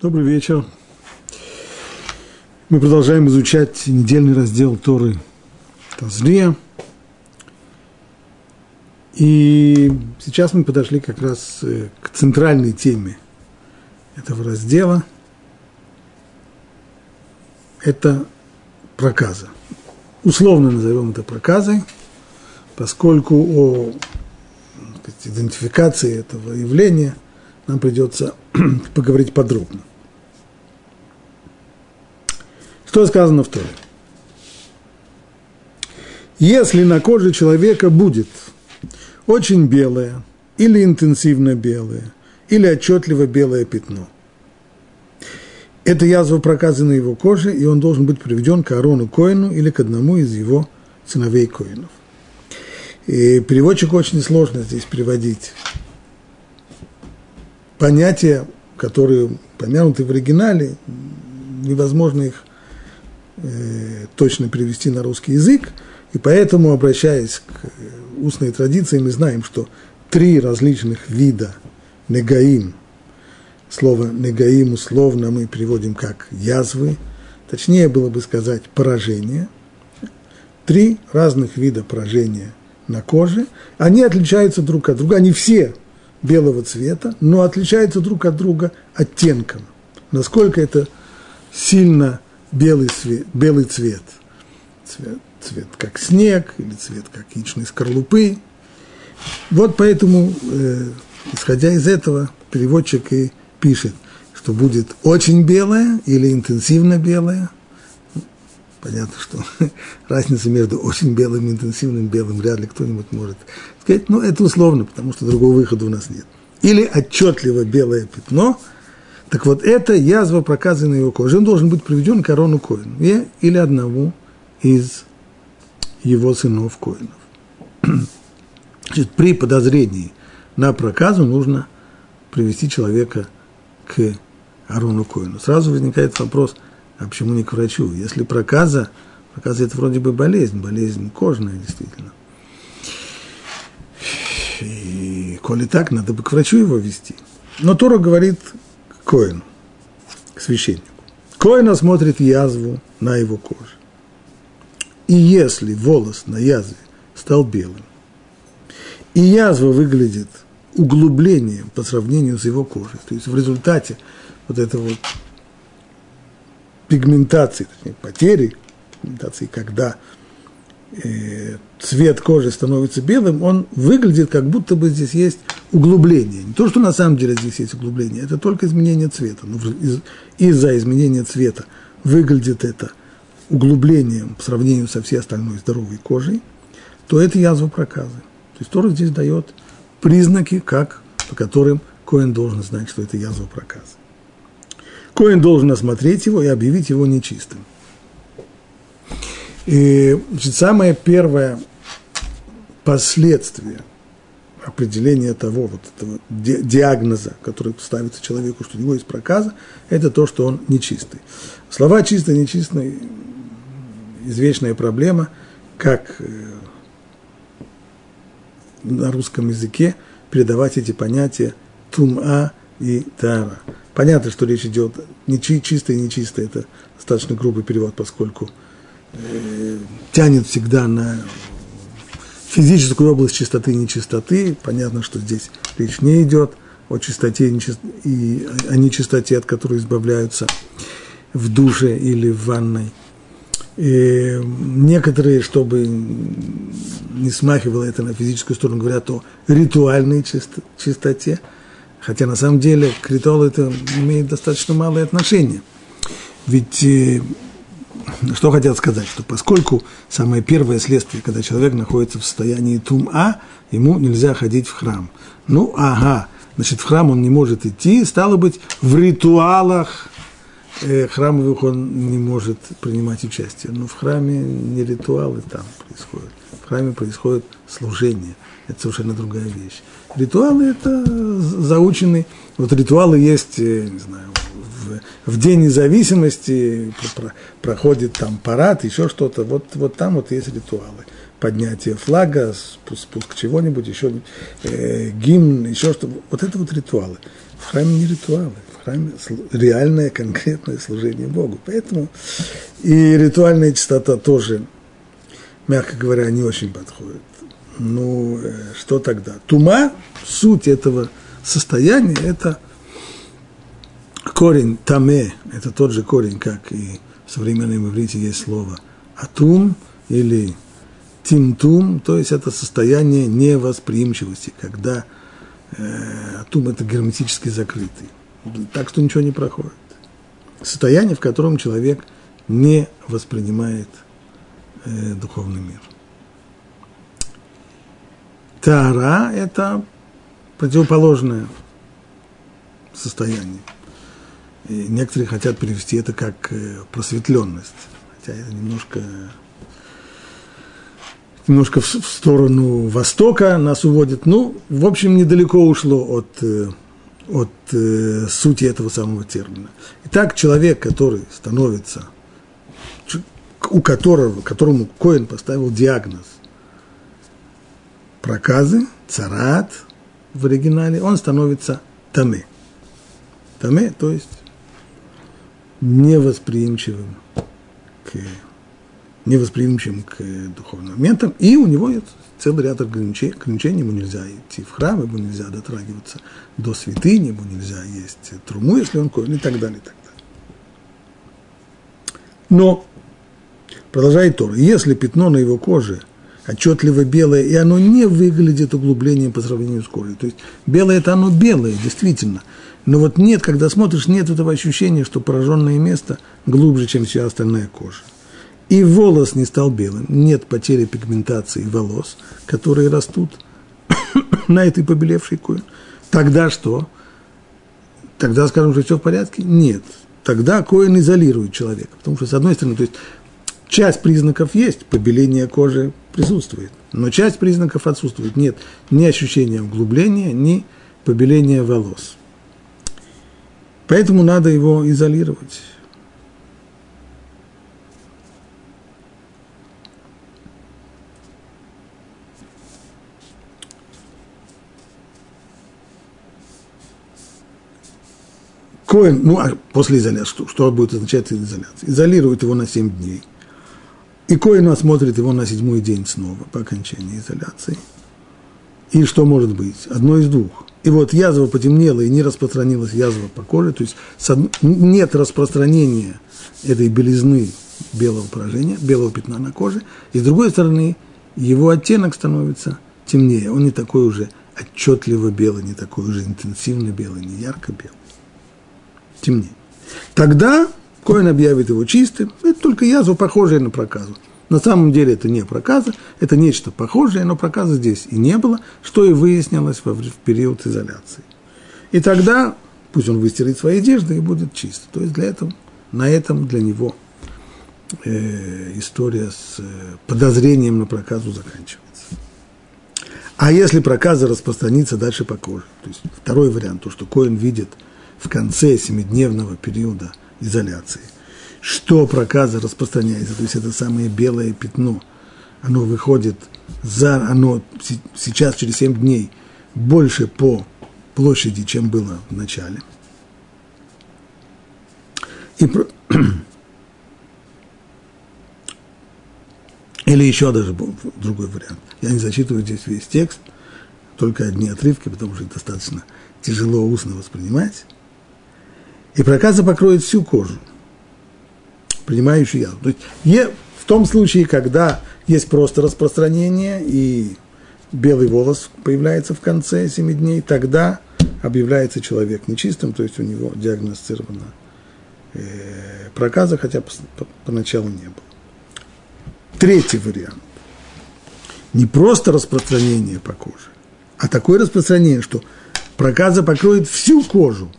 Добрый вечер. Мы продолжаем изучать недельный раздел Торы Тазрия. И сейчас мы подошли как раз э, к центральной теме этого раздела. Это проказа. Условно назовем это проказой, поскольку о сказать, идентификации этого явления нам придется поговорить подробно. Что сказано в Торе? Если на коже человека будет очень белое, или интенсивно белое, или отчетливо белое пятно, это язва проказа на его коже, и он должен быть приведен к Аарону Коину или к одному из его сыновей Коинов. И переводчику очень сложно здесь переводить понятия, которые помянуты в оригинале, невозможно их Э, точно перевести на русский язык, и поэтому, обращаясь к э, устной традиции, мы знаем, что три различных вида негаим, слово негаим условно мы переводим как язвы, точнее было бы сказать поражение, три разных вида поражения на коже, они отличаются друг от друга, они все белого цвета, но отличаются друг от друга оттенком. Насколько это сильно белый, цвет, белый цвет. цвет. Цвет как снег или цвет как яичной скорлупы. Вот поэтому, э, исходя из этого, переводчик и пишет, что будет очень белое или интенсивно белое. Понятно, что разница между очень белым и интенсивным белым вряд ли кто-нибудь может сказать. Но это условно, потому что другого выхода у нас нет. Или отчетливо белое пятно – так вот, это язва проказа на его коже. Он должен быть приведен к корону Коину или одному из его сынов Коинов. Значит, при подозрении на проказу нужно привести человека к Арону Коину. Сразу возникает вопрос, а почему не к врачу? Если проказа, проказа это вроде бы болезнь, болезнь кожная действительно. И коли так, надо бы к врачу его вести. Но Тора говорит Коину, к священнику. Коин осмотрит язву на его коже. И если волос на язве стал белым, и язва выглядит углублением по сравнению с его кожей, то есть в результате вот этого вот пигментации, точнее, потери пигментации, когда э, цвет кожи становится белым, он выглядит, как будто бы здесь есть углубление. Не то, что на самом деле здесь есть углубление, это только изменение цвета. Но из, из-за изменения цвета выглядит это углублением по сравнению со всей остальной здоровой кожей, то это язва проказы. То есть Тора здесь дает признаки, как, по которым Коин должен знать, что это язва проказы. Коин должен осмотреть его и объявить его нечистым. И значит, самое первое последствие определения того вот этого диагноза, который ставится человеку, что у него есть проказа, это то, что он нечистый. Слова чистый, нечистый – извечная проблема, как э, на русском языке передавать эти понятия тума и тара. Понятно, что речь идет не чистое и нечистое, это достаточно грубый перевод, поскольку э, тянет всегда на физическую область чистоты и нечистоты. Понятно, что здесь речь не идет о чистоте и о нечистоте, от которой избавляются в душе или в ванной. И некоторые, чтобы не смахивало это на физическую сторону, говорят о ритуальной чистоте, хотя на самом деле к ритуалу это имеет достаточно малое отношение. Ведь э, что хотят сказать, что поскольку самое первое следствие, когда человек находится в состоянии тум-а, ему нельзя ходить в храм. Ну, ага, значит, в храм он не может идти, стало быть, в ритуалах э, храмовых он не может принимать участие. Но в храме не ритуалы там происходят. В храме происходит служение. Это совершенно другая вещь. Ритуалы – это заученные. Вот ритуалы есть, э, не знаю, в День независимости проходит там парад, еще что-то. Вот, вот там вот есть ритуалы. Поднятие флага, спуск чего-нибудь, еще э, гимн, еще что-то. Вот это вот ритуалы. В храме не ритуалы. В в храме реальное, конкретное служение Богу. Поэтому и ритуальная чистота тоже, мягко говоря, не очень подходит. Ну, э, что тогда? Тума, суть этого состояния, это корень таме, это тот же корень, как и в современном иврите есть слово атум или тимтум, то есть это состояние невосприимчивости, когда э, атум это герметически закрытый, так что ничего не проходит. Состояние, в котором человек не воспринимает э, духовный мир. Тара – это противоположное состояние. И некоторые хотят перевести это как э, просветленность, хотя это немножко, немножко в сторону Востока нас уводит. Ну, в общем, недалеко ушло от, э, от э, сути этого самого термина. Итак, человек, который становится, у которого, которому Коин поставил диагноз проказы, царат в оригинале, он становится таме. Таме, то есть невосприимчивым к, невосприимчивым к духовным моментам, и у него целый ряд ограничений, ему нельзя идти в храм, ему нельзя дотрагиваться до святыни, ему нельзя есть труму, если он коин, и так далее, и так далее. Но, продолжает Тор, если пятно на его коже отчетливо белое, и оно не выглядит углублением по сравнению с кожей. То есть белое – это оно белое, действительно – но вот нет, когда смотришь, нет этого ощущения, что пораженное место глубже, чем вся остальная кожа. И волос не стал белым, нет потери пигментации волос, которые растут на этой побелевшей коже. Тогда что? Тогда скажем, что все в порядке? Нет. Тогда коин изолирует человека. Потому что, с одной стороны, то есть часть признаков есть, побеление кожи присутствует, но часть признаков отсутствует. Нет ни ощущения углубления, ни побеления волос. Поэтому надо его изолировать. Коин, ну, а после изоляции, что, что будет означать изоляция? Изолирует его на 7 дней. И Коин осмотрит его на седьмой день снова, по окончании изоляции. И что может быть? Одно из двух и вот язва потемнела и не распространилась язва по коже, то есть нет распространения этой белизны белого поражения, белого пятна на коже, и с другой стороны его оттенок становится темнее, он не такой уже отчетливо белый, не такой уже интенсивно белый, не ярко белый, темнее. Тогда Коин объявит его чистым, это только язва, похожая на проказу. На самом деле это не проказа, это нечто похожее, но проказа здесь и не было, что и выяснилось в период изоляции. И тогда пусть он выстирает свои одежды и будет чист. То есть для этого, на этом для него э, история с э, подозрением на проказу заканчивается. А если проказа распространится дальше по коже, то есть второй вариант, то, что Коин видит в конце семидневного периода изоляции – что проказа распространяется, то есть это самое белое пятно, оно выходит за, оно сейчас через 7 дней больше по площади, чем было в начале. И, или еще даже другой вариант. Я не зачитываю здесь весь текст, только одни отрывки, потому что достаточно тяжело устно воспринимать. И проказа покроет всю кожу – принимающий язву. То есть в том случае, когда есть просто распространение и белый волос появляется в конце 7 дней, тогда объявляется человек нечистым, то есть у него диагностирована э, проказа, хотя поначалу не было. Третий вариант. Не просто распространение по коже, а такое распространение, что проказа покроет всю кожу,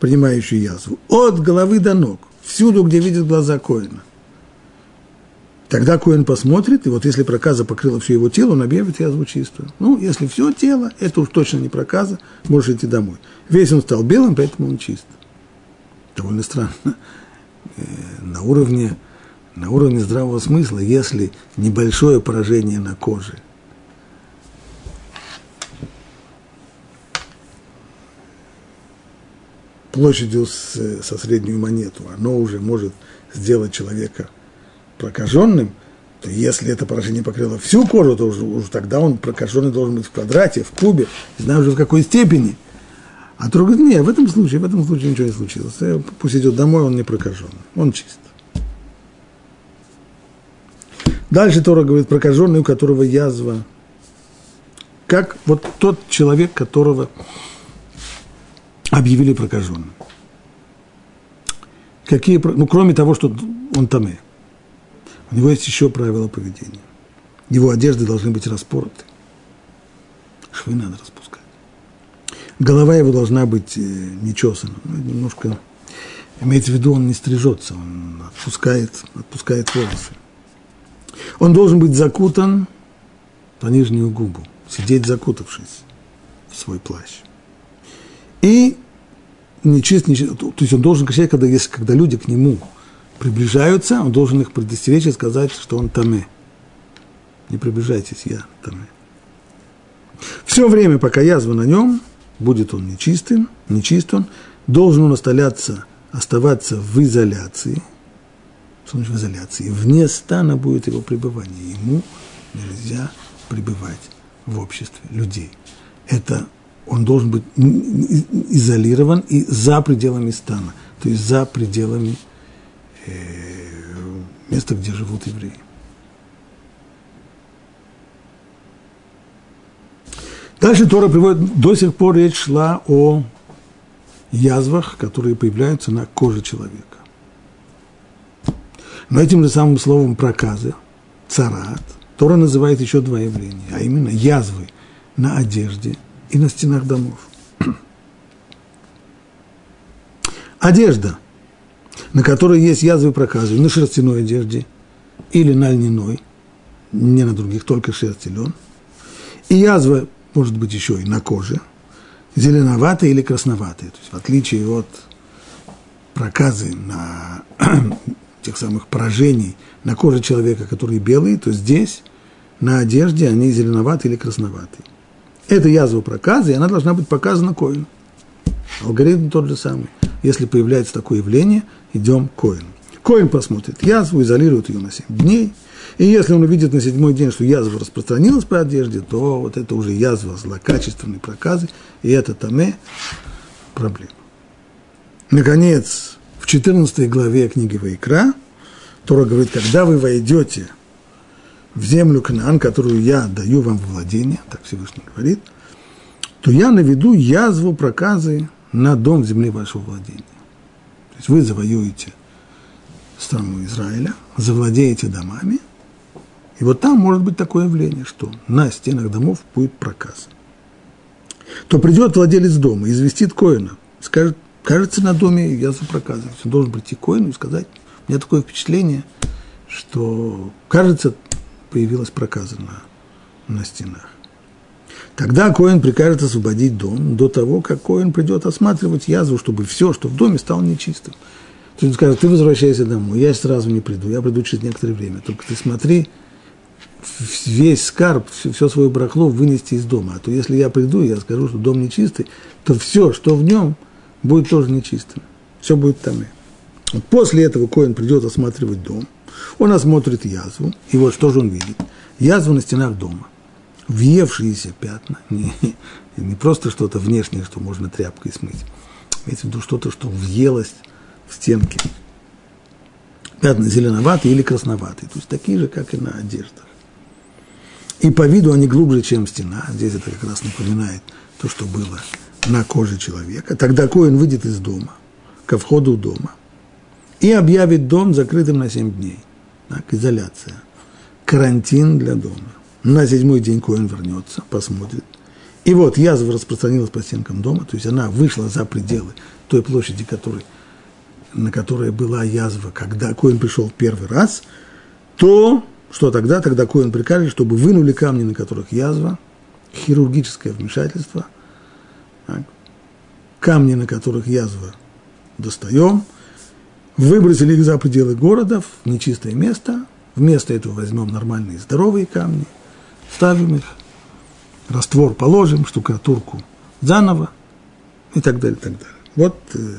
принимающую язву, от головы до ног всюду, где видит глаза Коина. Тогда Коин посмотрит, и вот если проказа покрыла все его тело, он объявит язву чистую. Ну, если все тело, это уж точно не проказа, можешь идти домой. Весь он стал белым, поэтому он чист. Довольно странно. Э, на уровне, на уровне здравого смысла, если небольшое поражение на коже площадью с, со среднюю монету, оно уже может сделать человека прокаженным, то если это поражение покрыло всю кожу, то уже, уже тогда он прокаженный должен быть в квадрате, в кубе, не знаю уже в какой степени. А другой говорит, нет, в этом случае, в этом случае ничего не случилось. Э, пусть идет домой, он не прокаженный, он чист. Дальше Тора говорит, прокаженный, у которого язва. Как вот тот человек, которого объявили прокаженным. Какие, ну, кроме того, что он таме. У него есть еще правила поведения. Его одежды должны быть распороты. Швы надо распускать. Голова его должна быть э, нечесана. Ну, немножко, имеется в виду, он не стрижется, он отпускает, отпускает волосы. Он должен быть закутан по нижнюю губу, сидеть закутавшись в свой плащ. И нечист, нечист, то есть он должен кричать, когда, если, когда люди к нему приближаются, он должен их предостеречь и сказать, что он таме. Не приближайтесь, я таме. Все время, пока язва на нем, будет он нечистым, нечист он, должен он оставляться, оставаться в изоляции – в изоляции? Вне стана будет его пребывание. Ему нельзя пребывать в обществе людей. Это он должен быть изолирован и за пределами стана, то есть за пределами э, места, где живут евреи. Дальше Тора приводит, до сих пор речь шла о язвах, которые появляются на коже человека. Но этим же самым словом проказы, царат, Тора называет еще два явления, а именно язвы на одежде и на стенах домов. Одежда, на которой есть язвы проказы, на шерстяной одежде или на льняной, не на других, только шерсть и лен. И язва может быть еще и на коже, зеленоватая или красноватая. То есть в отличие от проказы на тех самых поражений на коже человека, которые белые, то здесь на одежде они зеленоватые или красноватые. Это язва проказа, и она должна быть показана коину. Алгоритм тот же самый. Если появляется такое явление, идем к коину. Коин посмотрит язву, изолирует ее на 7 дней. И если он увидит на седьмой день, что язва распространилась по одежде, то вот это уже язва злокачественной проказы, и это таме проблема. Наконец, в 14 главе книги Вайкра Тора говорит, когда вы войдете в землю Кнаан, которую я даю вам в владение, так Всевышний говорит, то я наведу язву проказы на дом земли вашего владения. То есть вы завоюете страну Израиля, завладеете домами, и вот там может быть такое явление, что на стенах домов будет проказ. То придет владелец дома, известит Коина, скажет, Кажется, на доме я запроказываюсь. Он должен прийти к коину и сказать, у меня такое впечатление, что, кажется, появилась проказа на, на стенах. Тогда Коин прикажет освободить дом до того, как Коин придет осматривать язву, чтобы все, что в доме, стало нечистым. То есть скажет, ты возвращайся домой, я сразу не приду, я приду через некоторое время. Только ты смотри, весь скарб, все, все свое барахло вынести из дома. А то если я приду, я скажу, что дом нечистый, то все, что в нем – будет тоже нечистым. Все будет там. Вот после этого Коин придет осматривать дом. Он осмотрит язву. И вот что же он видит? Язву на стенах дома. Въевшиеся пятна. Не, не просто что-то внешнее, что можно тряпкой смыть. Имеется в виду что-то, что въелось в стенки. Пятна зеленоватые или красноватые. То есть такие же, как и на одеждах. И по виду они глубже, чем стена. Здесь это как раз напоминает то, что было на коже человека, тогда Коин выйдет из дома, ко входу дома, и объявит дом закрытым на 7 дней. Так, изоляция. Карантин для дома. На седьмой день Коин вернется, посмотрит. И вот язва распространилась по стенкам дома, то есть она вышла за пределы той площади, которой, на которой была язва, когда Коин пришел первый раз, то что тогда? Тогда Коин прикажет, чтобы вынули камни, на которых язва, хирургическое вмешательство, так. Камни, на которых язва достаем, выбросили их за пределы города в нечистое место, вместо этого возьмем нормальные здоровые камни, ставим их, раствор положим, штукатурку заново и так далее, так далее. Вот, э,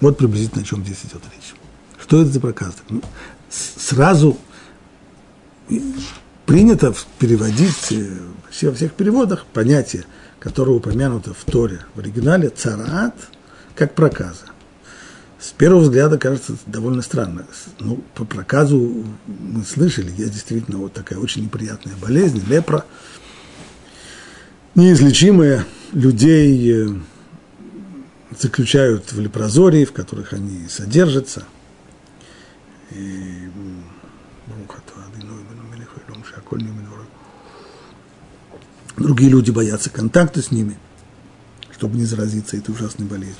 вот приблизительно о чем здесь идет речь. Что это за проказы? Ну, сразу принято переводить э, вообще во всех переводах понятие, которое упомянуто в Торе в оригинале, царат, как проказа. С первого взгляда кажется довольно странно. Ну, по проказу мы слышали, есть действительно вот такая очень неприятная болезнь, лепра, неизлечимая, людей э, заключают в лепрозории, в которых они содержатся. И Другие люди боятся контакта с ними, чтобы не заразиться этой ужасной болезнью.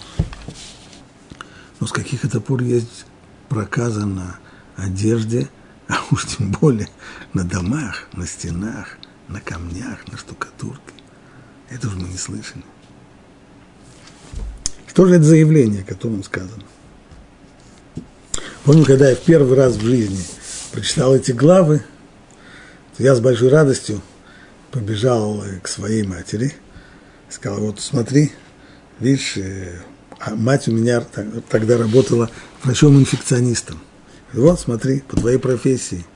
Но с каких это пор есть проказа на одежде, а уж тем более на домах, на стенах, на камнях, на штукатурке. Это уже мы не слышали. Что же это заявление, о котором сказано? Помню, когда я в первый раз в жизни прочитал эти главы, то я с большой радостью побежал к своей матери, сказал, вот смотри, видишь, э, а мать у меня тогда работала врачом-инфекционистом. Вот, смотри, по твоей профессии.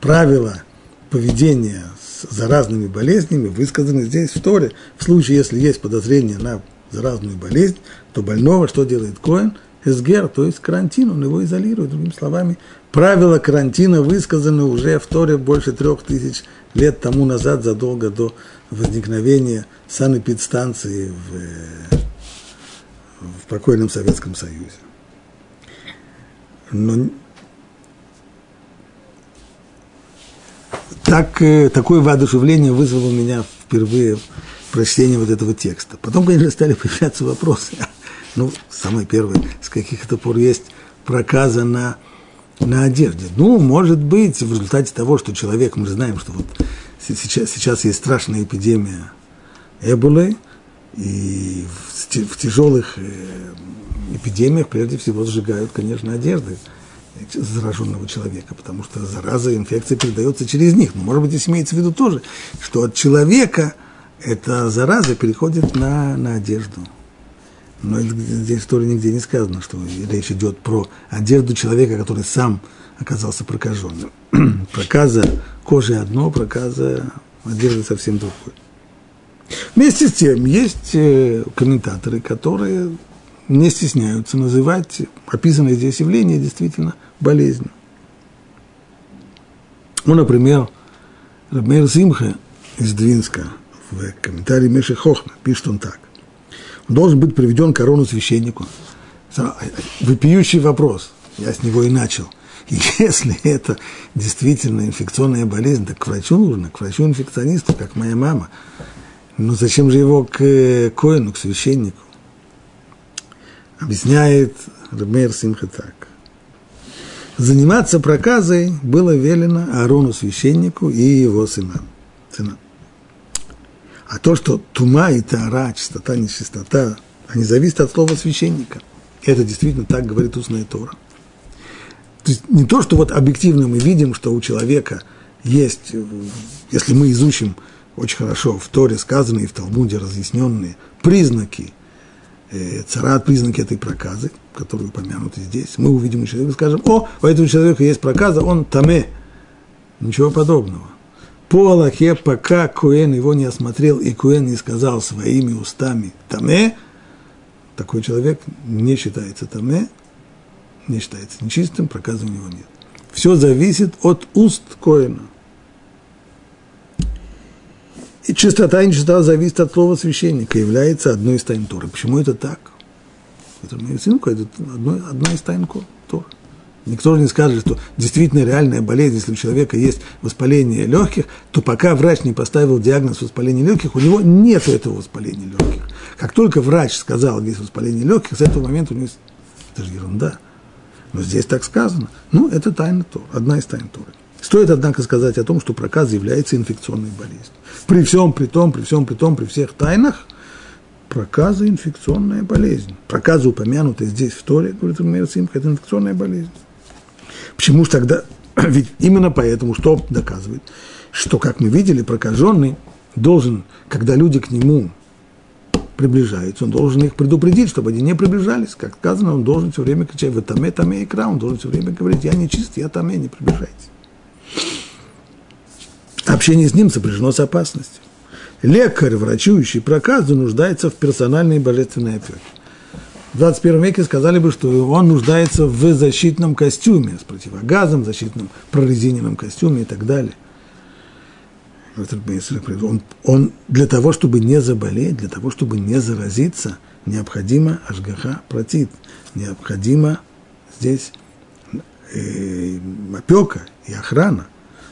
Правила поведения с заразными болезнями высказаны здесь в Торе. В случае, если есть подозрение на заразную болезнь, то больного что делает Коэн? Эсгер, то есть карантин, он его изолирует. Другими словами, правила карантина высказаны уже в Торе больше трех тысяч лет тому назад, задолго до возникновения санэпидстанции в, в покойном Советском Союзе. Но так, э, такое воодушевление вызвало меня впервые прочтение вот этого текста. Потом, конечно, стали появляться вопросы. Ну, самое первое, с каких то пор есть проказа на на одежде. Ну, может быть, в результате того, что человек, мы знаем, что вот сейчас, сейчас есть страшная эпидемия эболы, и в, тяжелых э, эпидемиях прежде всего сжигают, конечно, одежды зараженного человека, потому что зараза, инфекция передается через них. Но, может быть, здесь имеется в виду тоже, что от человека эта зараза переходит на, на одежду. Но здесь в Торе нигде не сказано, что речь идет про одежду человека, который сам оказался прокаженным. проказа кожи одно, проказа одежды совсем другое. Вместе с тем, есть э, комментаторы, которые не стесняются называть описанное здесь явление действительно болезнью. Ну, например, Рабмейр Симха из Двинска в комментарии Меши Хохна пишет он так должен быть приведен корону священнику. Вопиющий вопрос, я с него и начал. Если это действительно инфекционная болезнь, так к врачу нужно, к врачу-инфекционисту, как моя мама. Но зачем же его к коину, к священнику? Объясняет Рабмейр Симха так. Заниматься проказой было велено Аарону священнику и его сынам. сынам. А то, что тума и тара, чистота, нечистота, они зависят от слова священника. Это действительно так говорит устная Тора. То есть не то, что вот объективно мы видим, что у человека есть, если мы изучим очень хорошо в Торе сказанные, в Талмуде разъясненные признаки, э, царат, признаки этой проказы, которые упомянуты здесь, мы увидим человека и скажем, о, у этого человека есть проказа, он таме. Ничего подобного по Аллахе, пока Куэн его не осмотрел, и Куэн не сказал своими устами «таме», такой человек не считается таме, не считается нечистым, проказа у него нет. Все зависит от уст Коэна. И чистота и нечистота зависит от слова священника, является одной из тайн Торы. Почему это так? Это медицинка, это одна из тайн Торы. Никто же не скажет, что действительно реальная болезнь, если у человека есть воспаление легких, то пока врач не поставил диагноз воспаления легких, у него нет этого воспаления легких. Как только врач сказал, есть воспаление легких, с этого момента у него есть... Это же ерунда. Но здесь так сказано. Ну, это тайна Тора, одна из тайн Торы. Стоит, однако, сказать о том, что проказа является инфекционной болезнью. При всем, при том, при всем, при том, при всех тайнах, проказа – инфекционная болезнь. Проказа, упомянутая здесь в Торе, говорит Мэр Симха, это инфекционная болезнь. Почему же тогда? Ведь именно поэтому, что доказывает, что, как мы видели, прокаженный должен, когда люди к нему приближаются, он должен их предупредить, чтобы они не приближались. Как сказано, он должен все время кричать, вы таме, таме, икра, он должен все время говорить, я не чист, я таме, не приближайтесь. Общение с ним сопряжено с опасностью. Лекарь, врачующий проказу, нуждается в персональной божественной опеке. В 21 веке сказали бы, что он нуждается в защитном костюме с противогазом, защитном прорезиненном костюме и так далее. Он, он для того, чтобы не заболеть, для того, чтобы не заразиться, необходимо ажгаха протит, необходимо здесь э, опека и охрана.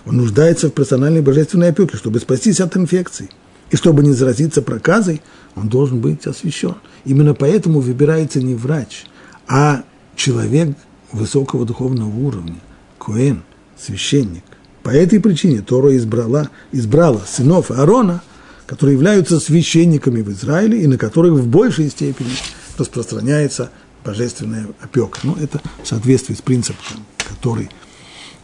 Он нуждается в персональной божественной опеке, чтобы спастись от инфекций. И чтобы не заразиться проказой, он должен быть освящен. Именно поэтому выбирается не врач, а человек высокого духовного уровня, Коэн, священник. По этой причине Тора избрала, избрала сынов Аарона, которые являются священниками в Израиле и на которых в большей степени распространяется божественная опека. Ну, это в соответствии с принципом, который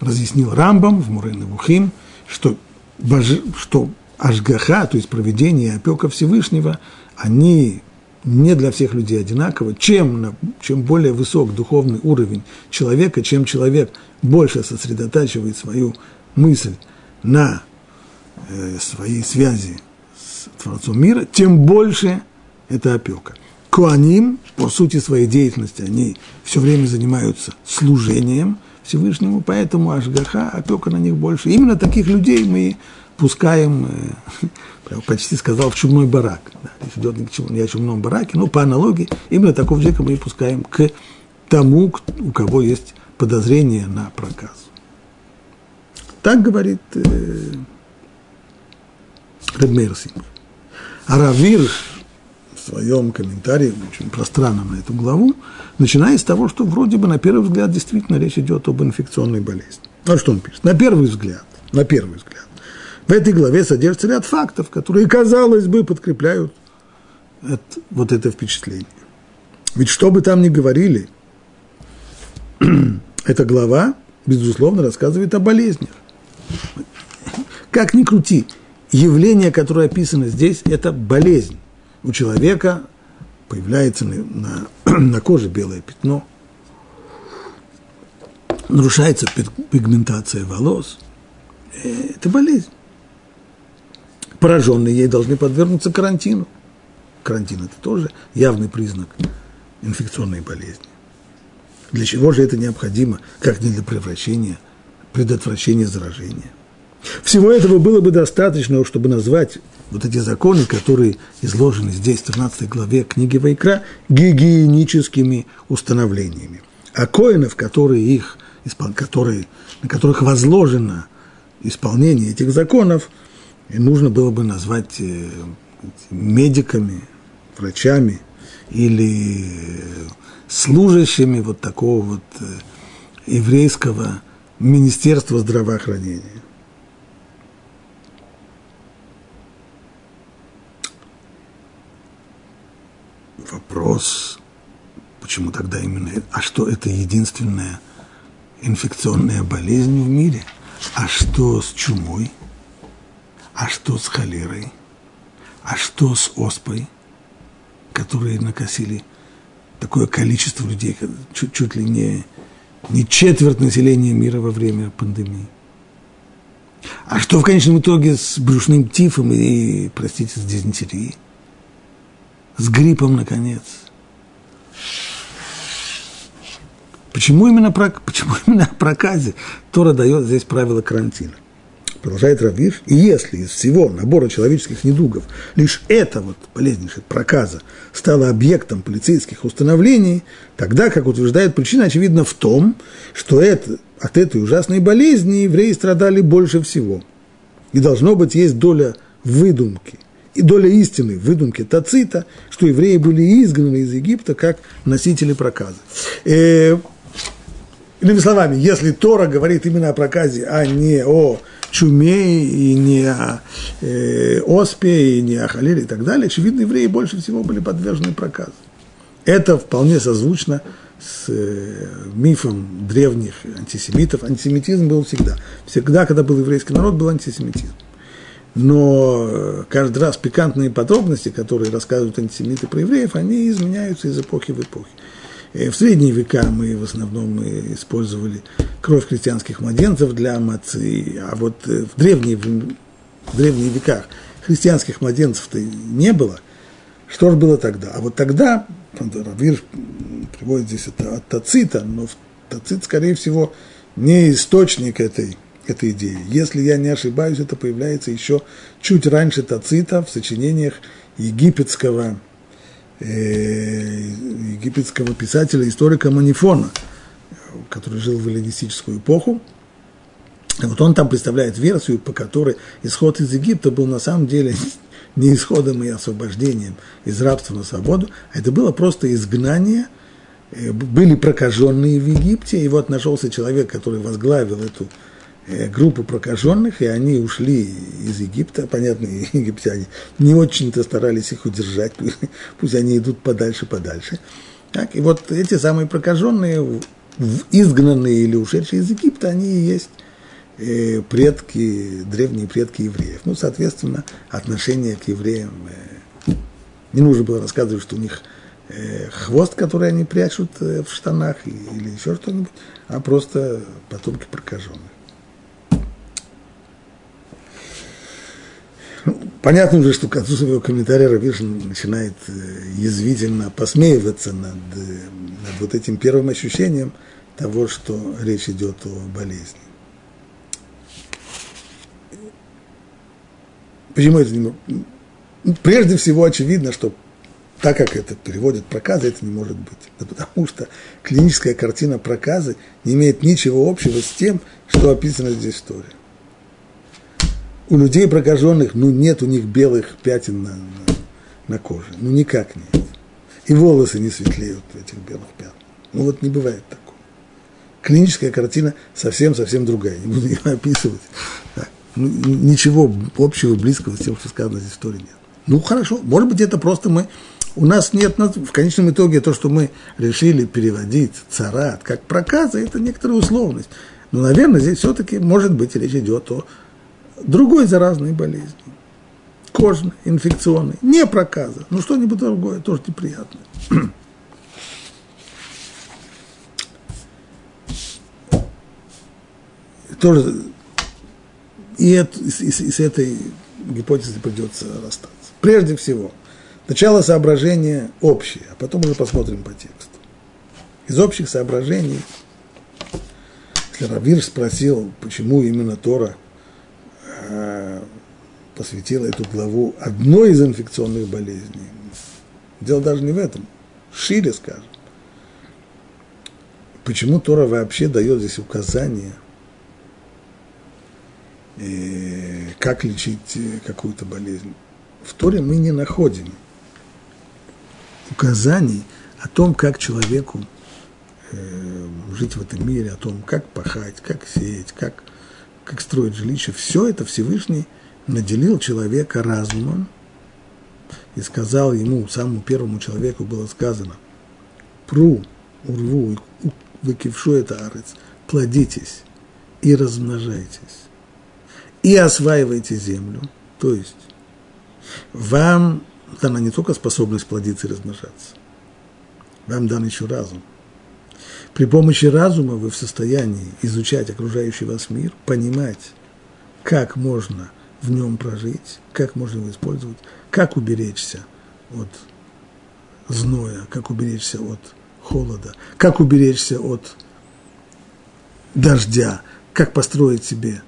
разъяснил Рамбам в Мурейна Бухим, что, боже, что Ашгаха, то есть проведение опека Всевышнего, они не для всех людей одинаково. Чем, чем более высок духовный уровень человека, чем человек больше сосредотачивает свою мысль на э, своей связи с Творцом мира, тем больше это опека. Куаним, по сути своей деятельности, они все время занимаются служением Всевышнему, поэтому Ашгаха, опека на них больше. Именно таких людей мы пускаем, э, почти сказал, в чумной барак. Да, речь идет не о чумном бараке, но по аналогии, именно такого человека мы пускаем к тому, у кого есть подозрение на проказ. Так говорит э, Редмейр А Равир в своем комментарии, очень пространном на эту главу, начиная с того, что вроде бы на первый взгляд действительно речь идет об инфекционной болезни. Вот что он пишет. На первый взгляд, на первый взгляд, в этой главе содержится ряд фактов, которые, казалось бы, подкрепляют это, вот это впечатление. Ведь что бы там ни говорили, эта глава, безусловно, рассказывает о болезнях. Как ни крути, явление, которое описано здесь, это болезнь. У человека появляется на, на, коже белое пятно, нарушается пигментация волос. Э, это болезнь пораженные ей должны подвергнуться карантину. Карантин – это тоже явный признак инфекционной болезни. Для чего же это необходимо, как не для превращения, предотвращения заражения? Всего этого было бы достаточно, чтобы назвать вот эти законы, которые изложены здесь, в 13 главе книги Вайкра, гигиеническими установлениями. А коинов, которые их, которые, на которых возложено исполнение этих законов – нужно было бы назвать э, медиками, врачами или служащими вот такого вот э, еврейского Министерства здравоохранения. Вопрос, почему тогда именно, а что это единственная инфекционная болезнь в мире? А что с чумой? А что с холерой? А что с оспой, которые накосили такое количество людей, чуть, чуть ли не, не четверть населения мира во время пандемии? А что в конечном итоге с брюшным тифом и, простите, с дизентерией? С гриппом, наконец? Почему именно, про, почему именно о проказе Тора дает здесь правила карантина? продолжает Равиш, и если из всего набора человеческих недугов лишь эта вот болезненная проказа стала объектом полицейских установлений, тогда, как утверждает причина, очевидно в том, что это, от этой ужасной болезни евреи страдали больше всего. И должно быть есть доля выдумки и доля истины в выдумке Тацита, что евреи были изгнаны из Египта как носители проказа. Э, иными словами, если Тора говорит именно о проказе, а не о чуме, и не о э, оспе, и не о халиле и так далее, очевидно, евреи больше всего были подвержены проказу. Это вполне созвучно с э, мифом древних антисемитов. Антисемитизм был всегда. Всегда, когда был еврейский народ, был антисемитизм. Но каждый раз пикантные подробности, которые рассказывают антисемиты про евреев, они изменяются из эпохи в эпоху. В средние века мы в основном использовали кровь христианских младенцев для мацы, а вот в древние, в древние века христианских младенцев-то не было. Что же было тогда? А вот тогда, Равир приводит здесь это от Тацита, но Тацит, скорее всего, не источник этой, этой идеи. Если я не ошибаюсь, это появляется еще чуть раньше Тацита в сочинениях египетского Э, египетского писателя, историка Манифона, который жил в эллинистическую эпоху. И вот он там представляет версию, по которой исход из Египта был на самом деле не исходом и освобождением из рабства на свободу, а это было просто изгнание. Э, были прокаженные в Египте, и вот нашелся человек, который возглавил эту группу прокаженных, и они ушли из Египта. Понятно, египтяне не очень-то старались их удержать, пусть они идут подальше, подальше. Так, и вот эти самые прокаженные, изгнанные или ушедшие из Египта, они и есть э, предки, древние предки евреев. Ну, соответственно, отношение к евреям, э, не нужно было рассказывать, что у них хвост, который они прячут в штанах или еще что-нибудь, а просто потомки прокаженных. Понятно уже, что к концу своего комментария Равишин начинает э, язвительно посмеиваться над, э, над вот этим первым ощущением того, что речь идет о болезни. Почему это не ну, Прежде всего очевидно, что так как это переводит проказы, это не может быть. Да потому что клиническая картина проказы не имеет ничего общего с тем, что описано здесь в истории у людей прокаженных, ну, нет у них белых пятен на, на, на коже. Ну, никак нет. И волосы не светлеют этих белых пятен. Ну, вот не бывает такого. Клиническая картина совсем-совсем другая. Не буду ее описывать. Ну, ничего общего, близкого с тем, что сказано здесь в истории нет. Ну, хорошо. Может быть, это просто мы... У нас нет, в конечном итоге, то, что мы решили переводить царат как проказы, это некоторая условность. Но, наверное, здесь все-таки, может быть, речь идет о другой заразной болезни, кожной, инфекционной, не проказа, но что-нибудь другое, тоже неприятное. тоже и, это, и, и с этой гипотезой придется расстаться. Прежде всего, начало соображения общее, а потом уже посмотрим по тексту. Из общих соображений, если Равир спросил, почему именно Тора – посвятила эту главу одной из инфекционных болезней. Дело даже не в этом, шире скажем. Почему Тора вообще дает здесь указания, э, как лечить э, какую-то болезнь? В Торе мы не находим указаний о том, как человеку жить в этом мире, о том, как пахать, как сеять, как как строить жилище, все это Всевышний наделил человека разумом и сказал ему, самому первому человеку было сказано, пру, урву, выкившу это арец, плодитесь и размножайтесь, и осваивайте землю, то есть вам дана не только способность плодиться и размножаться, вам дан еще разум – при помощи разума вы в состоянии изучать окружающий вас мир, понимать, как можно в нем прожить, как можно его использовать, как уберечься от зноя, как уберечься от холода, как уберечься от дождя, как построить себе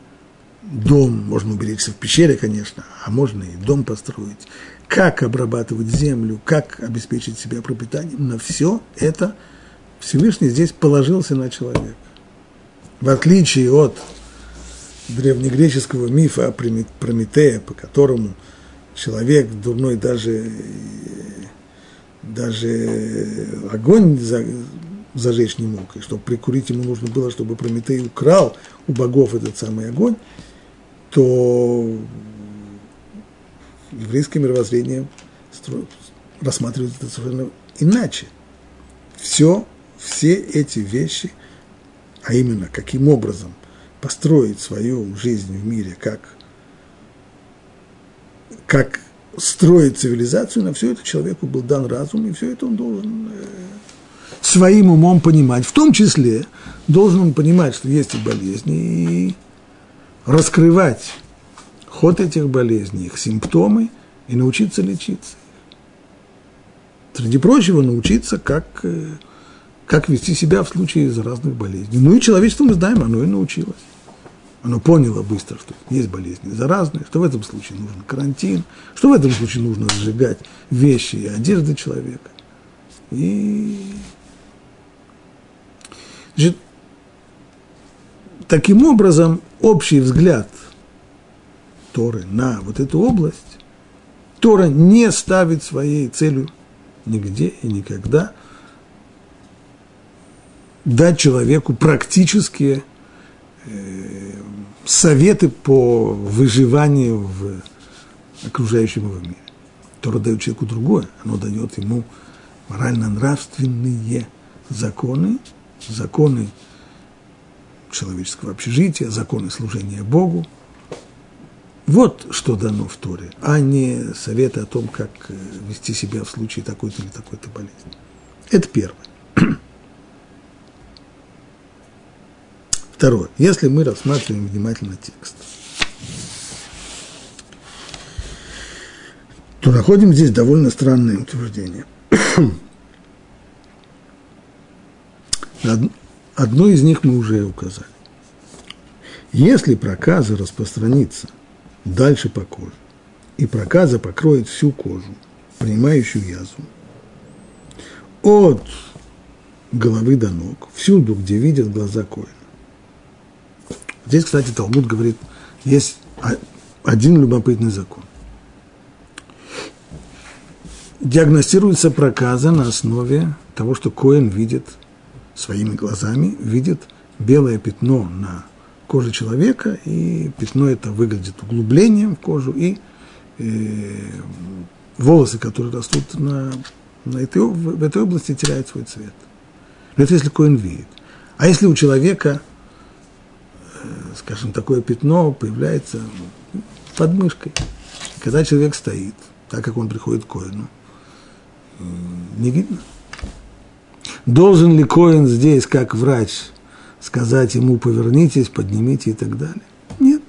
дом, можно уберечься в пещере, конечно, а можно и дом построить, как обрабатывать землю, как обеспечить себя пропитанием, на все это – Всевышний здесь положился на человека. В отличие от древнегреческого мифа о Прометея, по которому человек дурной даже, даже огонь зажечь не мог, и чтобы прикурить ему нужно было, чтобы Прометей украл у богов этот самый огонь, то еврейское мировоззрение рассматривает это совершенно иначе. Все все эти вещи, а именно каким образом построить свою жизнь в мире как как строить цивилизацию, на все это человеку был дан разум, и все это он должен э, своим умом понимать. В том числе должен он понимать, что есть и болезни, и раскрывать ход этих болезней, их симптомы, и научиться лечиться. Среди прочего, научиться, как, э, как вести себя в случае заразных болезней. Ну и человечество, мы знаем, оно и научилось. Оно поняло быстро, что есть болезни заразные, что в этом случае нужен карантин, что в этом случае нужно сжигать вещи и одежды человека. И Значит, таким образом, общий взгляд Торы на вот эту область, Тора не ставит своей целью нигде и никогда дать человеку практические э, советы по выживанию в окружающем его мире. Тора дает человеку другое, оно дает ему морально-нравственные законы, законы человеческого общежития, законы служения Богу. Вот что дано в Торе, а не советы о том, как э, вести себя в случае такой-то или такой-то болезни. Это первое. Второе. Если мы рассматриваем внимательно текст, то находим здесь довольно странное утверждение. Одно из них мы уже указали. Если проказа распространится дальше по коже, и проказа покроет всю кожу, принимающую язву, от головы до ног, всюду, где видят глаза Коина. Здесь, кстати, Талмуд говорит, есть один любопытный закон. Диагностируется проказа на основе того, что Коин видит – своими глазами видит белое пятно на коже человека, и пятно это выглядит углублением в кожу, и э, волосы, которые растут на, на этой, в этой области, теряют свой цвет. Но это если Коин видит. А если у человека, скажем, такое пятно появляется под мышкой, когда человек стоит, так как он приходит к Коину, э, не видно – Должен ли Коин здесь, как врач, сказать ему повернитесь, поднимите и так далее? Нет.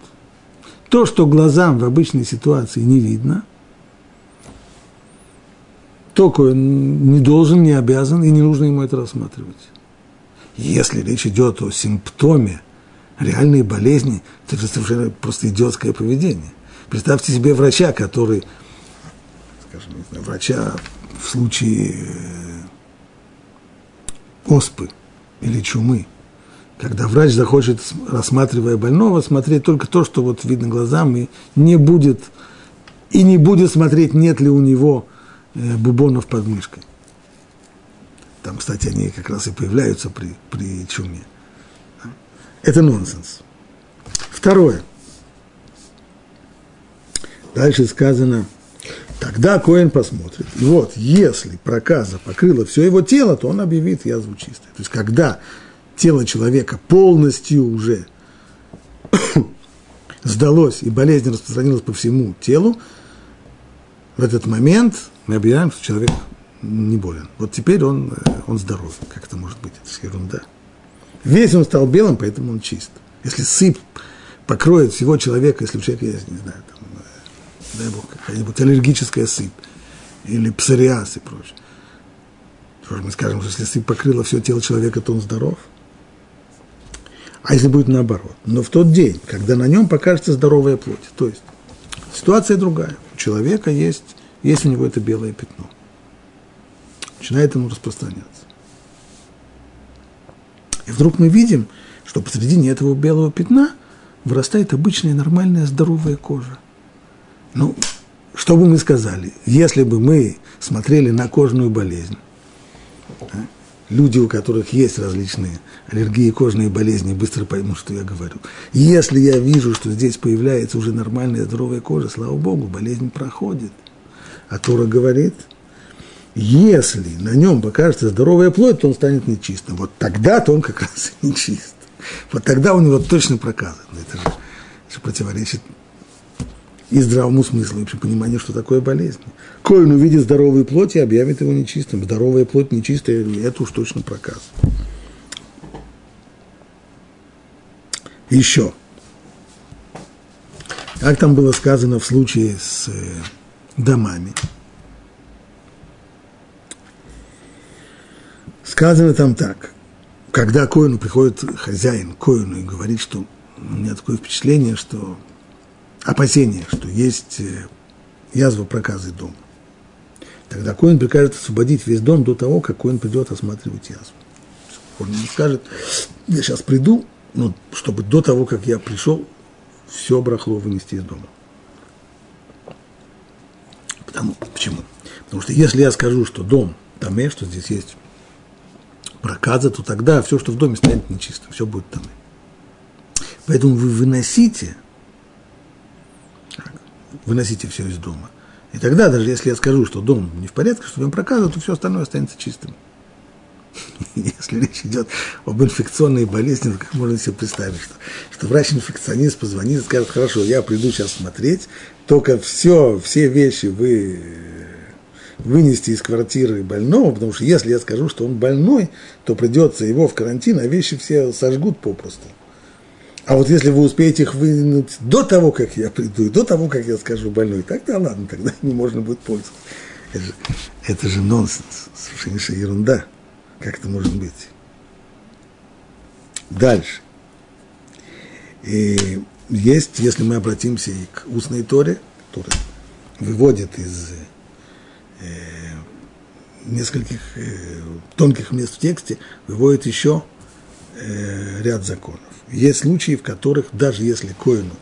То, что глазам в обычной ситуации не видно, то Коин не должен, не обязан и не нужно ему это рассматривать. Если речь идет о симптоме реальной болезни, то это совершенно просто идиотское поведение. Представьте себе врача, который, скажем, не знаю, врача в случае оспы или чумы, когда врач захочет, рассматривая больного, смотреть только то, что вот видно глазам, и не будет, и не будет смотреть, нет ли у него э, бубонов под мышкой. Там, кстати, они как раз и появляются при, при чуме. Это нонсенс. Второе. Дальше сказано – Тогда Коин посмотрит. И вот, если проказа покрыла все его тело, то он объявит язву чистой. То есть, когда тело человека полностью уже сдалось, и болезнь распространилась по всему телу, в этот момент мы объявляем, что человек не болен. Вот теперь он, э, он здоров. Как это может быть? Это ерунда. Весь он стал белым, поэтому он чист. Если сыпь покроет всего человека, если у человека есть, не знаю, там, дай бог, какая-нибудь аллергическая сыпь или псориаз и прочее. Же мы скажем, что если сыпь покрыла все тело человека, то он здоров? А если будет наоборот? Но в тот день, когда на нем покажется здоровая плоть, то есть ситуация другая. У человека есть, есть у него это белое пятно. Начинает ему распространяться. И вдруг мы видим, что посредине этого белого пятна вырастает обычная нормальная здоровая кожа – ну, что бы мы сказали, если бы мы смотрели на кожную болезнь, да, люди, у которых есть различные аллергии, кожные болезни, быстро поймут, что я говорю. Если я вижу, что здесь появляется уже нормальная здоровая кожа, слава Богу, болезнь проходит. А Тора говорит, если на нем покажется здоровая плоть, то он станет нечистым. Вот тогда-то он как раз и нечист. Вот тогда у него точно проказано. Это же, это же противоречит и здравому смыслу, и при понимании, что такое болезнь. Коин увидит здоровую плоть и объявит его нечистым. Здоровая плоть нечистая, это уж точно проказ. Еще. Как там было сказано в случае с э, домами. Сказано там так. Когда Коину приходит хозяин Коину и говорит, что у меня такое впечатление, что опасение, что есть э, язва проказы дома. Тогда Коин прикажет освободить весь дом до того, как Коин придет осматривать язву. Он не скажет, я сейчас приду, но чтобы до того, как я пришел, все брахло вынести из дома. Потому, почему? Потому что если я скажу, что дом там, что здесь есть проказа, то тогда все, что в доме, станет нечисто, все будет там. Поэтому вы выносите, выносите все из дома. И тогда, даже если я скажу, что дом не в порядке, что в нем проказа, то все остальное останется чистым. Если речь идет об инфекционной болезни, то как можно себе представить, что, что врач-инфекционист позвонит и скажет, хорошо, я приду сейчас смотреть, только все, все вещи вы вынести из квартиры больного, потому что если я скажу, что он больной, то придется его в карантин, а вещи все сожгут попросту. А вот если вы успеете их вынуть до того, как я приду, и до того, как я скажу больной, тогда ладно, тогда не можно будет пользоваться. Это же, это же нонсенс, совершеннейшая ерунда. Как это может быть? Дальше. И есть, если мы обратимся и к устной Торе, которая выводит из нескольких э, тонких мест в тексте, выводит еще э, ряд законов. Есть случаи, в которых даже если коину,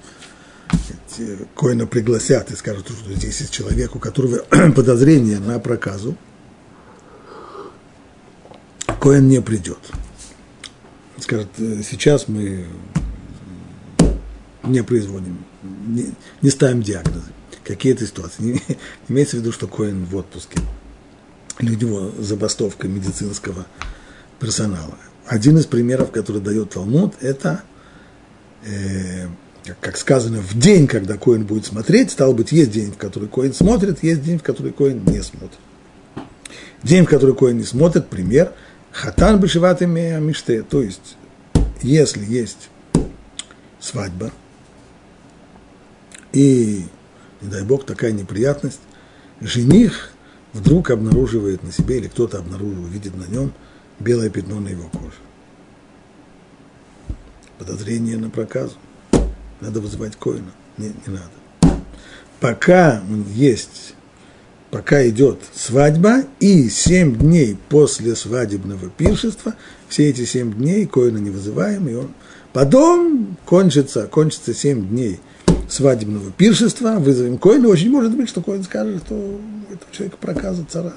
коина пригласят и скажут, что здесь есть человек, у которого подозрение на проказу, коин не придет. Скажет, «Э, сейчас мы не производим, не, не ставим диагнозы. Какие-то ситуации. Не, имеется в виду, что Коин в отпуске. Или у него забастовка медицинского персонала. Один из примеров, который дает Талмуд, это, э, как сказано, в день, когда Коин будет смотреть, стало быть, есть день, в который Коин смотрит, есть день, в который Коин не смотрит. День, в который Коин не смотрит, пример, хатан бешеват миште, то есть, если есть свадьба, и, не дай бог, такая неприятность, жених вдруг обнаруживает на себе, или кто-то обнаруживает, видит на нем белое пятно на его коже. Подозрение на проказу. Надо вызывать коина. Не, не надо. Пока есть, пока идет свадьба, и семь дней после свадебного пиршества, все эти семь дней коина не вызываем, и он потом кончится, кончится семь дней – свадебного пиршества, вызовем Коина, очень может быть, что Коин скажет, что этого человека проказа цара.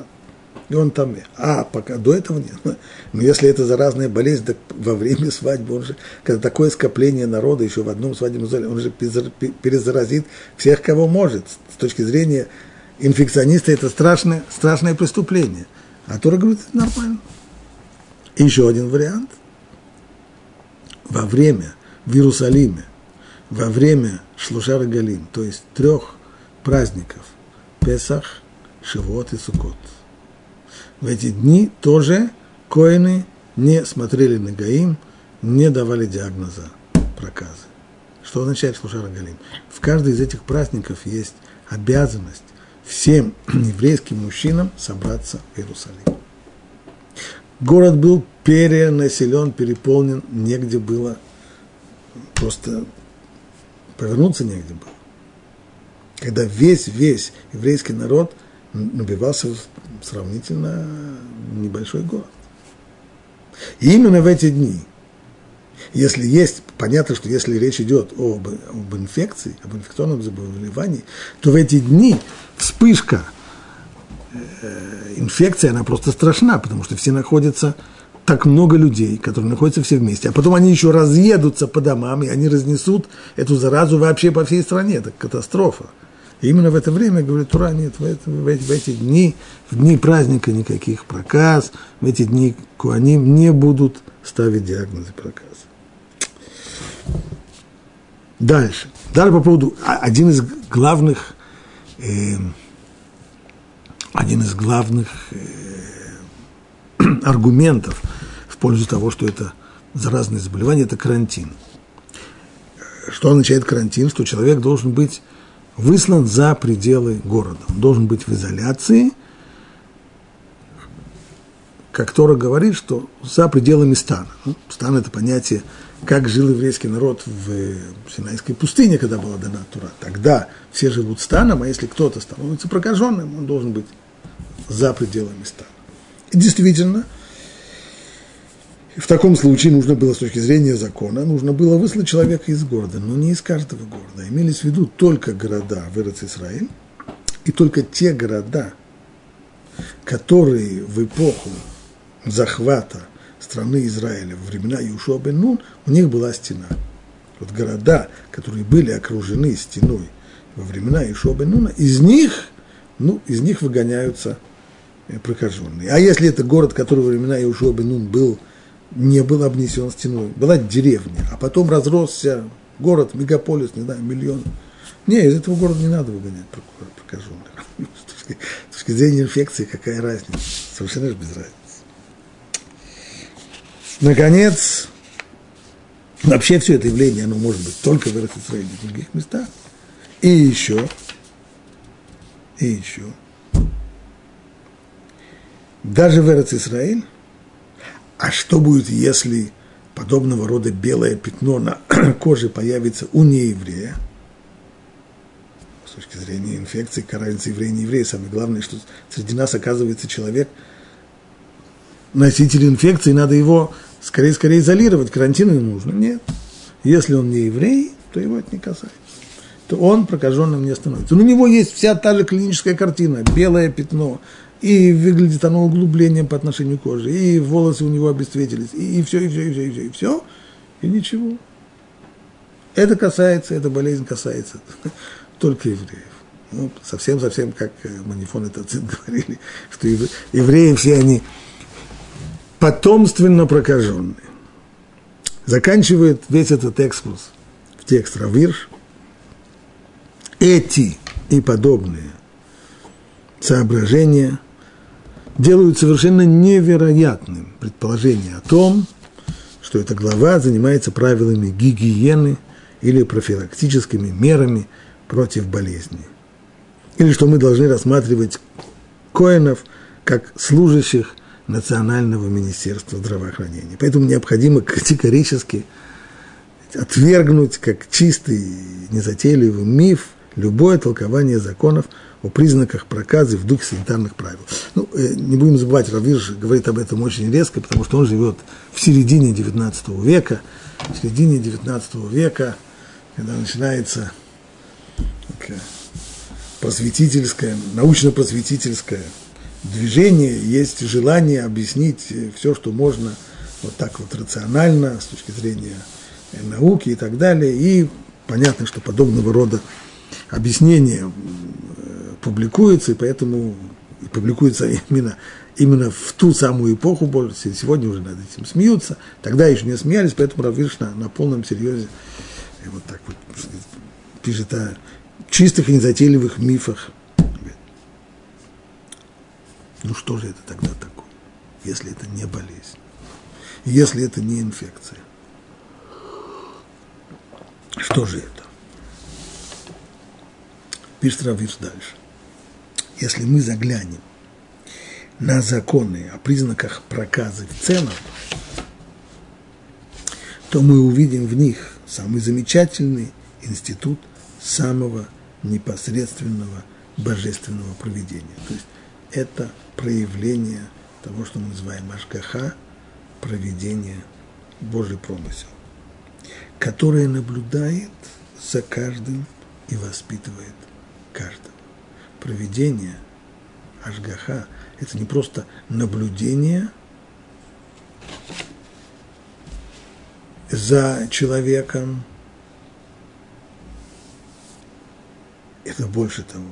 И он там, а пока до этого нет. Но если это заразная болезнь, так во время свадьбы, он же, когда такое скопление народа еще в одном свадебном зале, он же перезаразит всех, кого может. С точки зрения инфекциониста это страшное, страшное преступление. А Тора говорит, это нормально. И еще один вариант. Во время в Иерусалиме во время Шлушара Галим, то есть трех праздников, Песах, Шивот и Сукот. В эти дни тоже коины не смотрели на Гаим, не давали диагноза проказы. Что означает Шлушара Галим? В каждый из этих праздников есть обязанность всем еврейским мужчинам собраться в Иерусалим. Город был перенаселен, переполнен, негде было просто повернуться негде было. Когда весь, весь еврейский народ набивался в сравнительно небольшой город. И именно в эти дни, если есть, понятно, что если речь идет об, об инфекции, об инфекционном заболевании, то в эти дни вспышка э, инфекции, она просто страшна, потому что все находятся так много людей, которые находятся все вместе, а потом они еще разъедутся по домам, и они разнесут эту заразу вообще по всей стране. Это катастрофа. И именно в это время, говорит Тура, нет, в, это, в, эти, в эти дни, в дни праздника никаких проказ, в эти дни куаним не будут ставить диагнозы проказа. Дальше. Дальше по поводу, а, один из главных, э, один из главных э, аргументов в пользу того, что это заразное заболевание, это карантин. Что означает карантин? Что человек должен быть выслан за пределы города. Он должен быть в изоляции, как Тора говорит, что за пределами стана. Ну, стан – это понятие, как жил еврейский народ в Синайской пустыне, когда была дана Тура. Тогда все живут станом, а если кто-то становится прокаженным, он должен быть за пределами стана. Действительно, в таком случае нужно было с точки зрения закона, нужно было выслать человека из города, но не из каждого города. Имелись в виду только города в Израиль и только те города, которые в эпоху захвата страны Израиля во времена Юшуа бен Нун, у них была стена. Вот города, которые были окружены стеной во времена Юшуа бен Нуна, из них, ну, из них выгоняются прокаженные. А если это город, который во времена Юшуа бен Нун был, не был обнесен стеной, была деревня, а потом разросся город, мегаполис, не знаю, миллион. Не, из этого города не надо выгонять прокаженных. С точки зрения инфекции какая разница? Совершенно без разницы. Наконец, вообще все это явление, оно может быть только в Израиле и в других местах. И еще, и еще, даже в Израиль, а что будет, если подобного рода белое пятно на коже появится у нееврея? С точки зрения инфекции, разница еврей не еврей. Самое главное, что среди нас оказывается человек, носитель инфекции, надо его скорее, скорее изолировать, карантину не нужно. Нет. Если он не еврей, то его это не касается. То он прокаженным не становится. Но у него есть вся та же клиническая картина, белое пятно, и выглядит оно углублением по отношению к коже, и волосы у него обесцветились, и, и все, и все, и все, и все, и все, и ничего. Это касается, эта болезнь касается только евреев. Ну, совсем-совсем, как Манифон это говорили, что евреи все они потомственно прокаженные. Заканчивает весь этот экскурс в текст Равирш. Эти и подобные соображения делают совершенно невероятным предположение о том, что эта глава занимается правилами гигиены или профилактическими мерами против болезни. Или что мы должны рассматривать коинов как служащих Национального министерства здравоохранения. Поэтому необходимо категорически отвергнуть как чистый, незатейливый миф любое толкование законов о признаках проказы в духе санитарных правил. Ну, э, не будем забывать, Равиш говорит об этом очень резко, потому что он живет в середине XIX века. В середине XIX века, когда начинается просветительская, научно-просветительская движение, есть желание объяснить все, что можно вот так вот рационально, с точки зрения э, науки и так далее. И понятно, что подобного рода объяснения публикуются, и поэтому публикуются именно, именно в ту самую эпоху, сегодня уже над этим смеются, тогда еще не смеялись, поэтому Равиш на, на полном серьезе э, вот так вот пишет о чистых и незатейливых мифах ну что же это тогда такое, если это не болезнь, если это не инфекция? Что же это? Пишет Равиш дальше. Если мы заглянем на законы о признаках проказы в целом, то мы увидим в них самый замечательный институт самого непосредственного божественного проведения. То есть это проявление того, что мы называем Ашгаха, проведение Божий промысел, которое наблюдает за каждым и воспитывает каждого. Проведение Ашгаха – это не просто наблюдение за человеком, это больше того,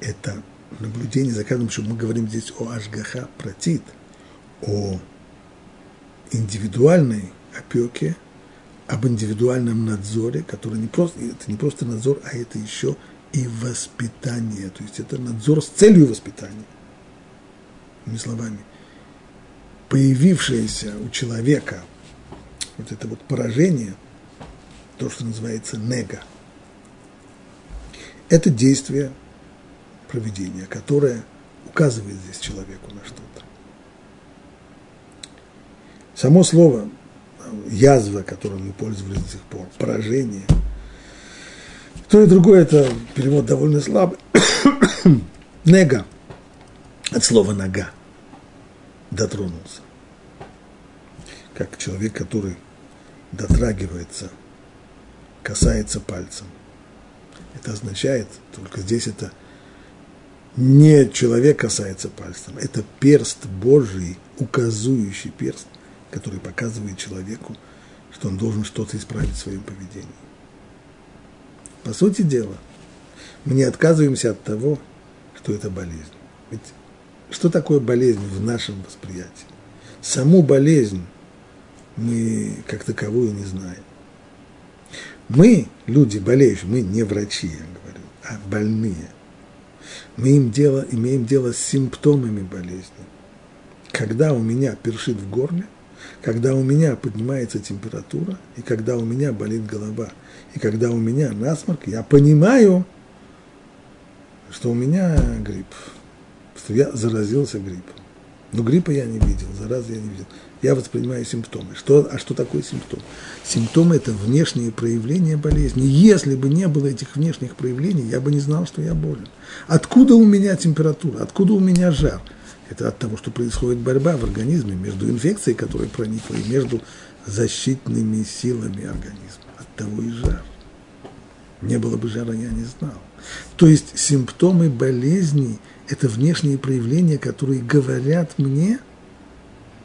это наблюдение за каждым, что мы говорим здесь о Ашгаха Протит, о индивидуальной опеке, об индивидуальном надзоре, который не просто, это не просто надзор, а это еще и воспитание. То есть это надзор с целью воспитания. Иными словами, появившееся у человека вот это вот поражение, то, что называется нега, это действие проведения, которое указывает здесь человеку на что-то. Само слово язва, которым мы пользовались до сих пор, поражение. То и другое, это перевод довольно слабый. Нега, от слова нога, дотронулся. Как человек, который дотрагивается, касается пальцем. Это означает, только здесь это не человек касается пальцем, это перст Божий, указующий перст, который показывает человеку, что он должен что-то исправить в своем поведении. По сути дела, мы не отказываемся от того, что это болезнь. Ведь что такое болезнь в нашем восприятии? Саму болезнь мы как таковую не знаем. Мы, люди болеющие, мы не врачи, я говорю, а больные. Мы им дело, имеем дело с симптомами болезни. Когда у меня першит в горле – когда у меня поднимается температура, и когда у меня болит голова, и когда у меня насморк, я понимаю, что у меня грипп, что я заразился гриппом. Но гриппа я не видел, заразы я не видел. Я воспринимаю симптомы. Что, а что такое симптом? Симптомы – это внешние проявления болезни. Если бы не было этих внешних проявлений, я бы не знал, что я болен. Откуда у меня температура? Откуда у меня жар? Это от того, что происходит борьба в организме между инфекцией, которая проникла, и между защитными силами организма. От того и жар. Не было бы жара, я не знал. То есть симптомы болезни – это внешние проявления, которые говорят мне,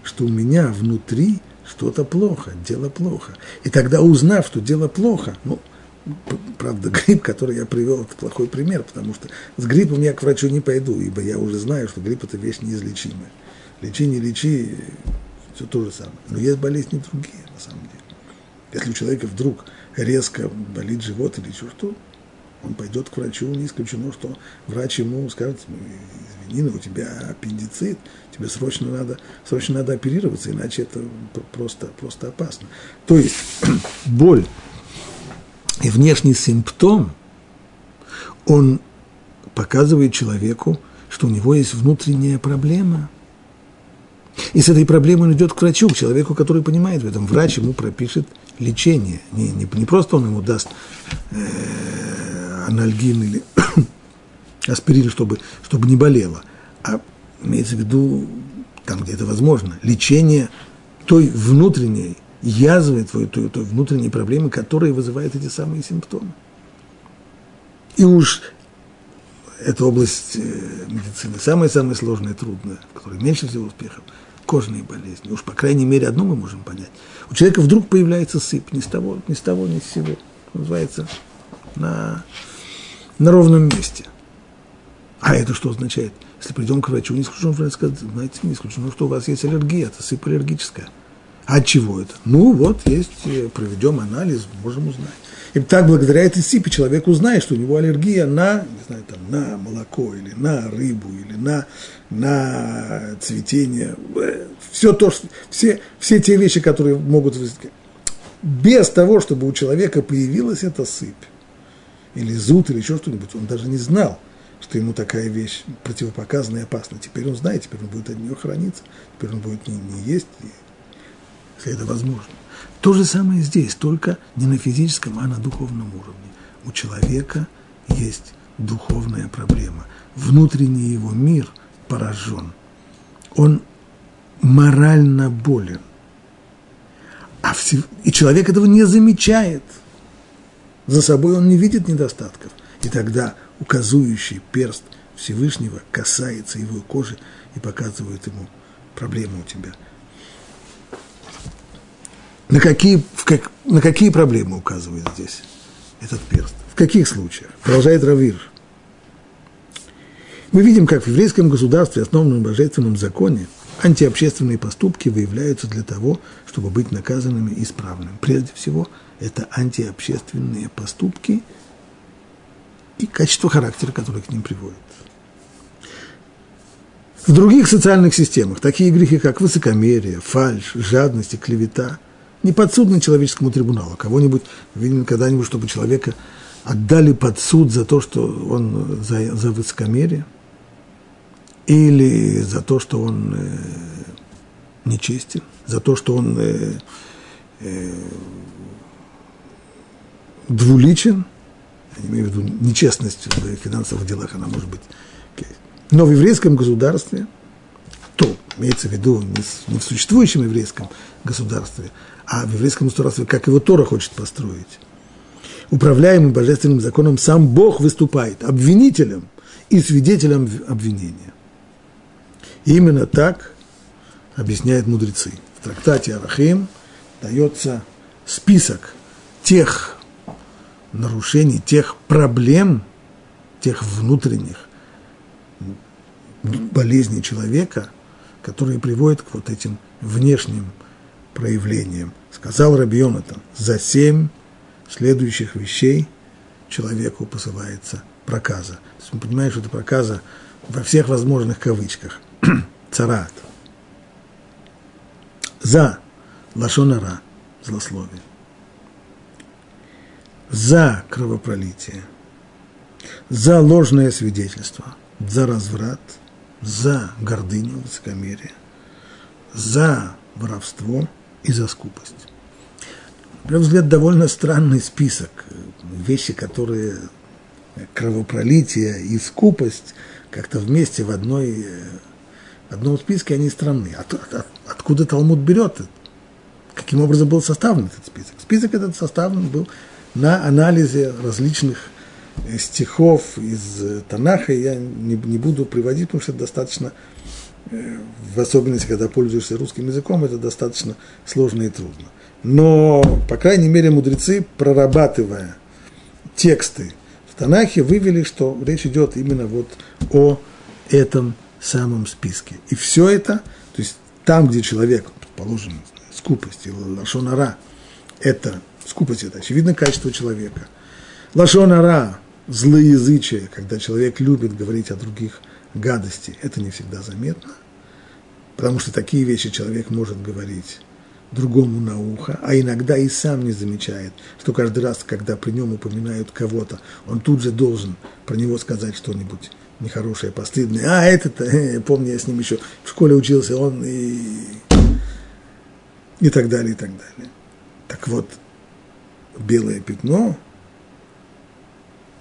что у меня внутри что-то плохо, дело плохо. И тогда, узнав, что дело плохо, ну, правда, грипп, который я привел, это плохой пример, потому что с гриппом я к врачу не пойду, ибо я уже знаю, что грипп – это вещь неизлечимая. Лечи, не лечи, все то же самое. Но есть болезни другие, на самом деле. Если у человека вдруг резко болит живот или что, он пойдет к врачу, не исключено, что врач ему скажет, «Ну, извини, но у тебя аппендицит, тебе срочно надо, срочно надо оперироваться, иначе это просто, просто опасно. То есть боль и внешний симптом, он показывает человеку, что у него есть внутренняя проблема. И с этой проблемой он идет к врачу, к человеку, который понимает в этом. Врач ему пропишет лечение. Не, не, не просто он ему даст э, анальгин или аспирин, чтобы, чтобы не болело, а имеется в виду, там, где это возможно, лечение той внутренней язвы, твоей, той, той внутренней проблемы, которая вызывает эти самые симптомы. И уж эта область э, медицины самая-самая сложная, трудная, в которой меньше всего успехов, кожные болезни. Уж, по крайней мере, одно мы можем понять. У человека вдруг появляется сыпь, ни с того, ни с того, ни с сего. Называется на, на ровном месте. А это что означает? Если придем к врачу, не исключено, врач скажет, знаете, не исключено, что у вас есть аллергия, это сыпь аллергическая. А от чего это? Ну, вот есть, э, проведем анализ, можем узнать. И так благодаря этой сипе человек узнает, что у него аллергия на, не знаю, там, на молоко, или на рыбу, или на, на цветение. Все, то, что, все, все те вещи, которые могут вызвать. Без того, чтобы у человека появилась эта сыпь, или зуд, или еще что-нибудь, он даже не знал, что ему такая вещь противопоказана и опасна. Теперь он знает, теперь он будет от нее храниться, теперь он будет не, не есть, если это возможно. То же самое здесь, только не на физическом, а на духовном уровне. У человека есть духовная проблема. Внутренний его мир поражен. Он морально болен. А все, и человек этого не замечает. За собой он не видит недостатков. И тогда указующий перст Всевышнего касается его кожи и показывает ему проблему у тебя – на какие, в как, на какие проблемы указывает здесь этот перст? В каких случаях? Продолжает Равир. Мы видим, как в еврейском государстве, основанном божественном законе, антиобщественные поступки выявляются для того, чтобы быть наказанными и исправными. Прежде всего, это антиобщественные поступки и качество характера, которое к ним приводит. В других социальных системах такие грехи, как высокомерие, фальшь, жадность и клевета, не подсудны человеческому трибуналу. Кого-нибудь видели когда-нибудь, чтобы человека отдали под суд за то, что он за, за высокомерие, или за то, что он э, нечестен, за то, что он э, э, двуличен, я имею в виду нечестность в финансовых делах, она может быть. Но в еврейском государстве, то имеется в виду не в существующем еврейском государстве, а в еврейском государстве, как его Тора хочет построить, управляемым божественным законом, сам Бог выступает обвинителем и свидетелем обвинения. И именно так объясняют мудрецы. В трактате Арахим дается список тех нарушений, тех проблем, тех внутренних болезней человека, которые приводят к вот этим внешним проявлениям. Сказал Рабионатан, за семь следующих вещей человеку посылается проказа. То есть мы понимаем, что это проказа во всех возможных кавычках. Царат. За лашонара, злословие за кровопролитие, за ложное свидетельство, за разврат, за гордыню, высокомерие, за воровство и за скупость. На первый взгляд, довольно странный список. Вещи, которые кровопролитие и скупость как-то вместе в одной, в одном списке, они странны. От, от, откуда Талмуд берет? Каким образом был составлен этот список? Список этот составлен был на анализе различных э, стихов из э, Танаха. Я не, не буду приводить, потому что это достаточно, в особенности, когда пользуешься русским языком, это достаточно сложно и трудно. Но, по крайней мере, мудрецы, прорабатывая тексты в Танахе, вывели, что речь идет именно вот о этом самом списке. И все это, то есть там, где человек, положен скупость лашонара, это Скупость – это очевидно качество человека. Лашонара – злоязычие, когда человек любит говорить о других гадости, это не всегда заметно, потому что такие вещи человек может говорить другому на ухо, а иногда и сам не замечает, что каждый раз, когда при нем упоминают кого-то, он тут же должен про него сказать что-нибудь нехорошее, постыдное. А этот, э, помню, я с ним еще в школе учился, он и... и так далее, и так далее. Так вот, белое пятно,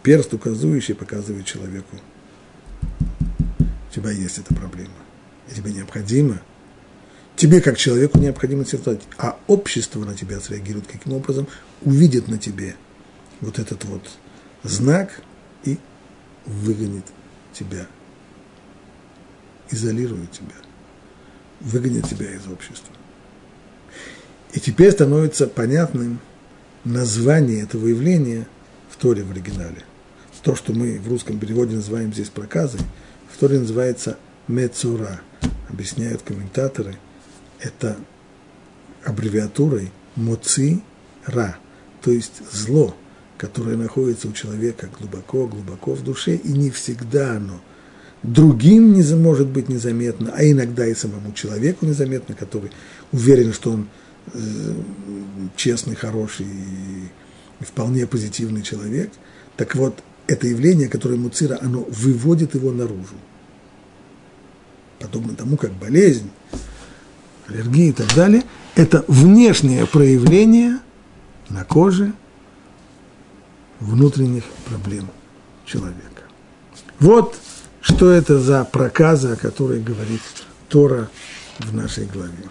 перст указывающий показывает человеку, у тебя есть эта проблема, и тебе необходимо, тебе как человеку необходимо сертовать, а общество на тебя среагирует каким образом, увидит на тебе вот этот вот знак и выгонит тебя, изолирует тебя, выгонит тебя из общества. И теперь становится понятным – название этого явления в Торе в оригинале. То, что мы в русском переводе называем здесь проказой, в Торе называется мецура. Объясняют комментаторы, это аббревиатурой моци ра, то есть зло, которое находится у человека глубоко-глубоко в душе, и не всегда оно другим не может быть незаметно, а иногда и самому человеку незаметно, который уверен, что он Э, честный, хороший и вполне позитивный человек. Так вот, это явление, которое Муцира, оно выводит его наружу. Подобно тому, как болезнь, аллергия и так далее, это внешнее проявление на коже внутренних проблем человека. Вот что это за проказа, о которой говорит Тора в нашей главе.